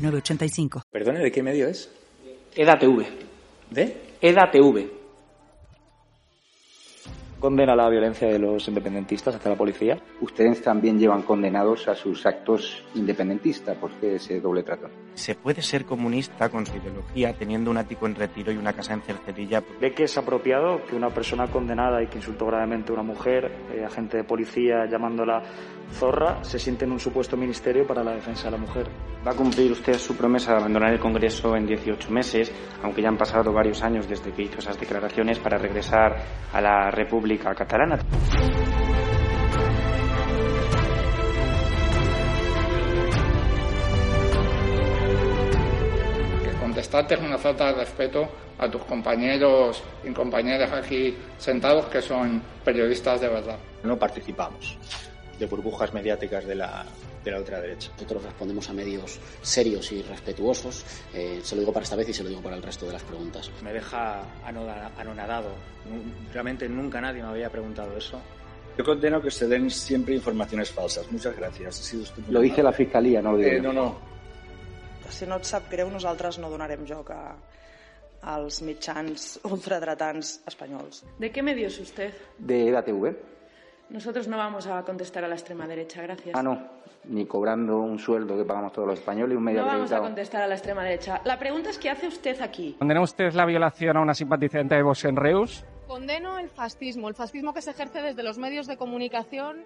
985. Perdone, ¿de qué medio es? EDATV. ¿De? EDATV. condena la violencia de los independentistas hacia la policía. Ustedes también llevan condenados a sus actos independentistas. ¿Por qué ese doble trato? ¿Se puede ser comunista con su ideología teniendo un ático en retiro y una casa en Cercedilla? ¿Ve que es apropiado que una persona condenada y que insultó gravemente a una mujer, eh, agente de policía llamándola zorra, se siente en un supuesto ministerio para la defensa de la mujer? Va a cumplir usted su promesa de abandonar el Congreso en 18 meses, aunque ya han pasado varios años desde que hizo esas declaraciones para regresar a la República Catalana. Que contestarte es una falta de respeto a tus compañeros y compañeras aquí sentados que son periodistas de verdad. No participamos de burbujas mediáticas de la, de la ultraderecha. Nosotros respondemos a medios serios y respetuosos. Eh, se lo digo para esta vez y se lo digo para el resto de las preguntas. Me deja anonadado. Realmente nunca nadie me había preguntado eso. Yo condeno que se den siempre informaciones falsas. Muchas gracias. Ha lo dice la Fiscalía, no lo digo eh, No, no. Si no et sap greu, nosaltres no donarem joc a, als mitjans ultradretans espanyols. ¿De qué medio es usted? De EDATV. Nosotros no vamos a contestar a la extrema derecha, gracias. Ah, no, ni cobrando un sueldo que pagamos todos los españoles y un medio No vamos a contestar a la extrema derecha. La pregunta es ¿qué hace usted aquí? ¿Condena usted la violación a una simpatizante de Vox en Reus? Condeno el fascismo, el fascismo que se ejerce desde los medios de comunicación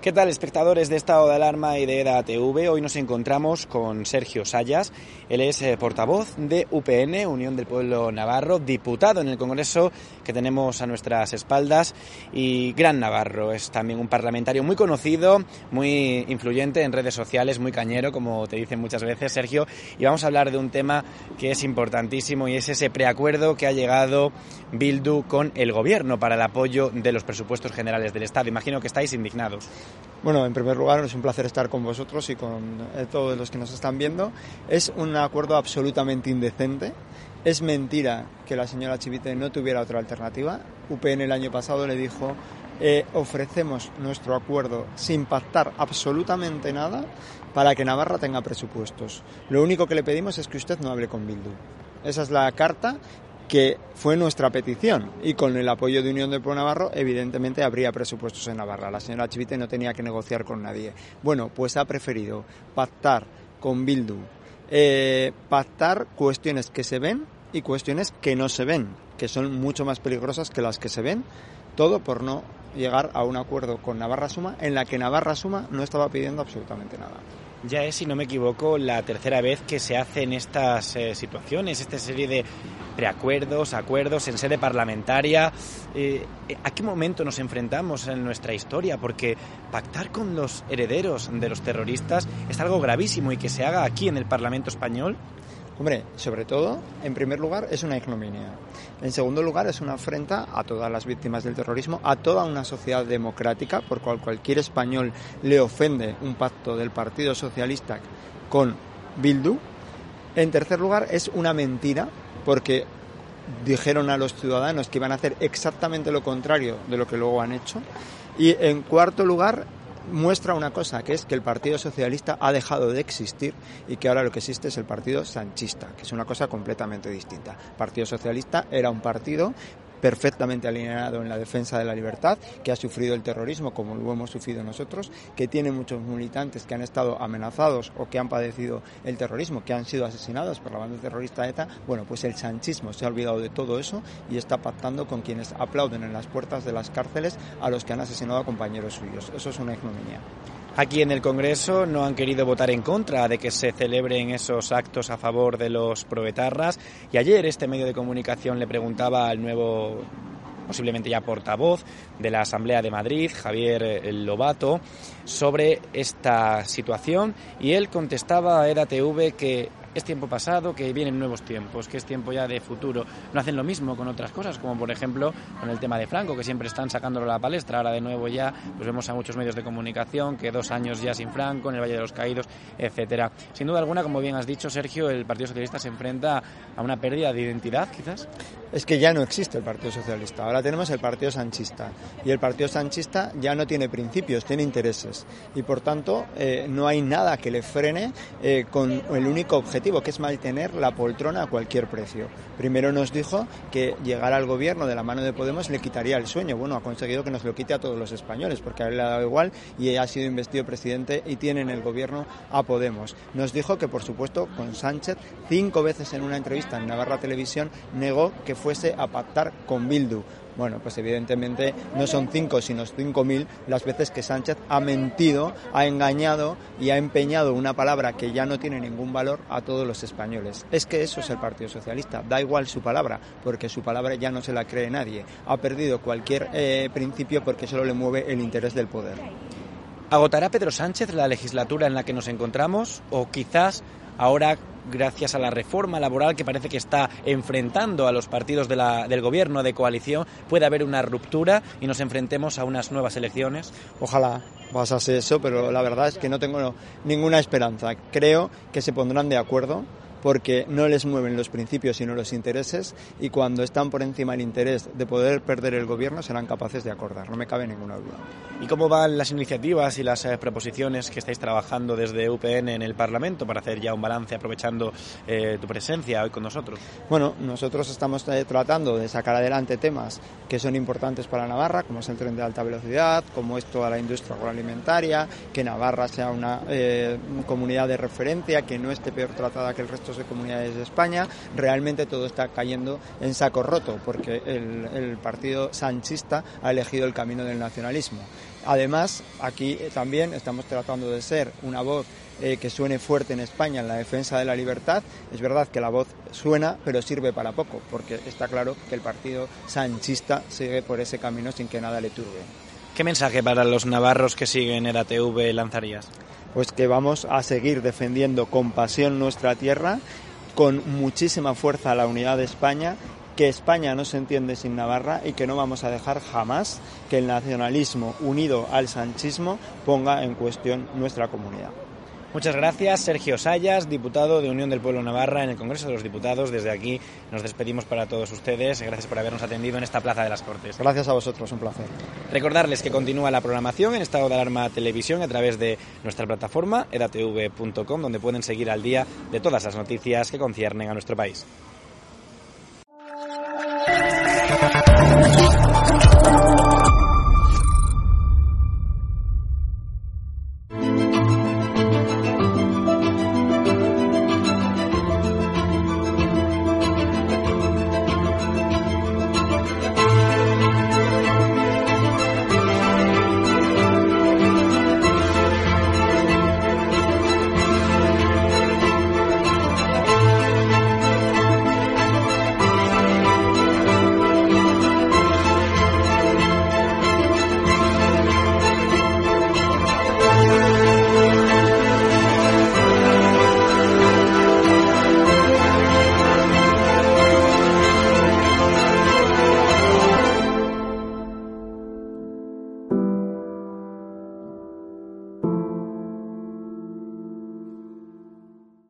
¿Qué tal, espectadores de Estado de Alarma y de EDA TV? Hoy nos encontramos con Sergio Sayas. Él es eh, portavoz de UPN, Unión del Pueblo Navarro, diputado en el Congreso que tenemos a nuestras espaldas y gran Navarro. Es también un parlamentario muy conocido, muy influyente en redes sociales, muy cañero, como te dicen muchas veces, Sergio. Y vamos a hablar de un tema que es importantísimo y es ese preacuerdo que ha llegado Bildu con el Gobierno para el apoyo de los presupuestos generales del Estado. Imagino que estáis indignados. Bueno, en primer lugar, es un placer estar con vosotros y con eh, todos los que nos están viendo. Es un acuerdo absolutamente indecente. Es mentira que la señora Chivite no tuviera otra alternativa. UPN el año pasado le dijo eh, ofrecemos nuestro acuerdo sin pactar absolutamente nada para que Navarra tenga presupuestos. Lo único que le pedimos es que usted no hable con Bildu. Esa es la carta que fue nuestra petición y con el apoyo de Unión de Pueblo Navarro evidentemente habría presupuestos en Navarra. La señora Chivite no tenía que negociar con nadie. Bueno, pues ha preferido pactar con Bildu, eh, pactar cuestiones que se ven y cuestiones que no se ven, que son mucho más peligrosas que las que se ven, todo por no llegar a un acuerdo con Navarra Suma en la que Navarra Suma no estaba pidiendo absolutamente nada. Ya es, si no me equivoco, la tercera vez que se hacen estas eh, situaciones, esta serie de preacuerdos, acuerdos en sede parlamentaria. Eh, ¿A qué momento nos enfrentamos en nuestra historia? Porque pactar con los herederos de los terroristas es algo gravísimo y que se haga aquí en el Parlamento español Hombre, sobre todo, en primer lugar, es una ignominia. En segundo lugar, es una afrenta a todas las víctimas del terrorismo, a toda una sociedad democrática, por cual cualquier español le ofende un pacto del Partido Socialista con Bildu. En tercer lugar, es una mentira, porque dijeron a los ciudadanos que iban a hacer exactamente lo contrario de lo que luego han hecho. Y en cuarto lugar, muestra una cosa, que es que el Partido Socialista ha dejado de existir y que ahora lo que existe es el Partido Sanchista, que es una cosa completamente distinta. El Partido Socialista era un partido perfectamente alineado en la defensa de la libertad, que ha sufrido el terrorismo como lo hemos sufrido nosotros, que tiene muchos militantes que han estado amenazados o que han padecido el terrorismo, que han sido asesinados por la banda terrorista ETA. Bueno, pues el sanchismo se ha olvidado de todo eso y está pactando con quienes aplauden en las puertas de las cárceles a los que han asesinado a compañeros suyos. Eso es una ignominia. Aquí en el Congreso no han querido votar en contra de que se celebren esos actos a favor de los proetarras. Y ayer este medio de comunicación le preguntaba al nuevo posiblemente ya portavoz de la Asamblea de Madrid, Javier Lobato, sobre esta situación. Y él contestaba a EDATV que es tiempo pasado, que vienen nuevos tiempos, que es tiempo ya de futuro. No hacen lo mismo con otras cosas, como por ejemplo con el tema de Franco, que siempre están sacándolo a la palestra. Ahora de nuevo ya pues vemos a muchos medios de comunicación que dos años ya sin Franco, en el Valle de los Caídos, etcétera. Sin duda alguna, como bien has dicho, Sergio, el Partido Socialista se enfrenta a una pérdida de identidad, quizás. Es que ya no existe el Partido Socialista. Ahora tenemos el Partido Sanchista. Y el Partido Sanchista ya no tiene principios, tiene intereses. Y por tanto, eh, no hay nada que le frene eh, con el único objetivo, que es mantener la poltrona a cualquier precio. Primero nos dijo que llegar al gobierno de la mano de Podemos le quitaría el sueño. Bueno, ha conseguido que nos lo quite a todos los españoles, porque a él le ha dado igual y ha sido investido presidente y tiene en el gobierno a Podemos. Nos dijo que, por supuesto, con Sánchez, cinco veces en una entrevista en Navarra Televisión, negó que fuese a pactar con Bildu. Bueno, pues evidentemente no son cinco, sino cinco mil las veces que Sánchez ha mentido, ha engañado y ha empeñado una palabra que ya no tiene ningún valor a todos los españoles. Es que eso es el Partido Socialista. Da igual su palabra, porque su palabra ya no se la cree nadie. Ha perdido cualquier eh, principio porque solo le mueve el interés del poder. ¿Agotará Pedro Sánchez la legislatura en la que nos encontramos o quizás ahora gracias a la reforma laboral que parece que está enfrentando a los partidos de la, del gobierno de coalición, puede haber una ruptura y nos enfrentemos a unas nuevas elecciones? Ojalá pasase eso, pero la verdad es que no tengo ninguna esperanza. Creo que se pondrán de acuerdo porque no les mueven los principios sino los intereses y cuando están por encima del interés de poder perder el gobierno serán capaces de acordar, no me cabe ninguna duda. ¿Y cómo van las iniciativas y las eh, proposiciones que estáis trabajando desde UPN en el Parlamento para hacer ya un balance aprovechando eh, tu presencia hoy con nosotros? Bueno, nosotros estamos eh, tratando de sacar adelante temas que son importantes para Navarra, como es el tren de alta velocidad, como es toda la industria agroalimentaria, que Navarra sea una comunidad de referencia, que no esté peor tratada que el resto de comunidades de España, realmente todo está cayendo en saco roto, porque el, el partido sanchista ha elegido el camino del nacionalismo. Además, aquí eh, también estamos tratando de ser una voz eh, que suene fuerte en España en la defensa de la libertad. Es verdad que la voz suena, pero sirve para poco, porque está claro que el partido sanchista sigue por ese camino sin que nada le turbe. ¿Qué mensaje para los navarros que siguen ERATV lanzarías? Pues que vamos a seguir defendiendo con pasión nuestra tierra, con muchísima fuerza la unidad de España que España no se entiende sin Navarra y que no vamos a dejar jamás que el nacionalismo unido al sanchismo ponga en cuestión nuestra comunidad. Muchas gracias, Sergio Sayas, diputado de Unión del Pueblo Navarra en el Congreso de los Diputados. Desde aquí nos despedimos para todos ustedes. Gracias por habernos atendido en esta Plaza de las Cortes. Gracias a vosotros, un placer. Recordarles que continúa la programación en estado de alarma televisión a través de nuestra plataforma edatv.com, donde pueden seguir al día de todas las noticias que conciernen a nuestro país.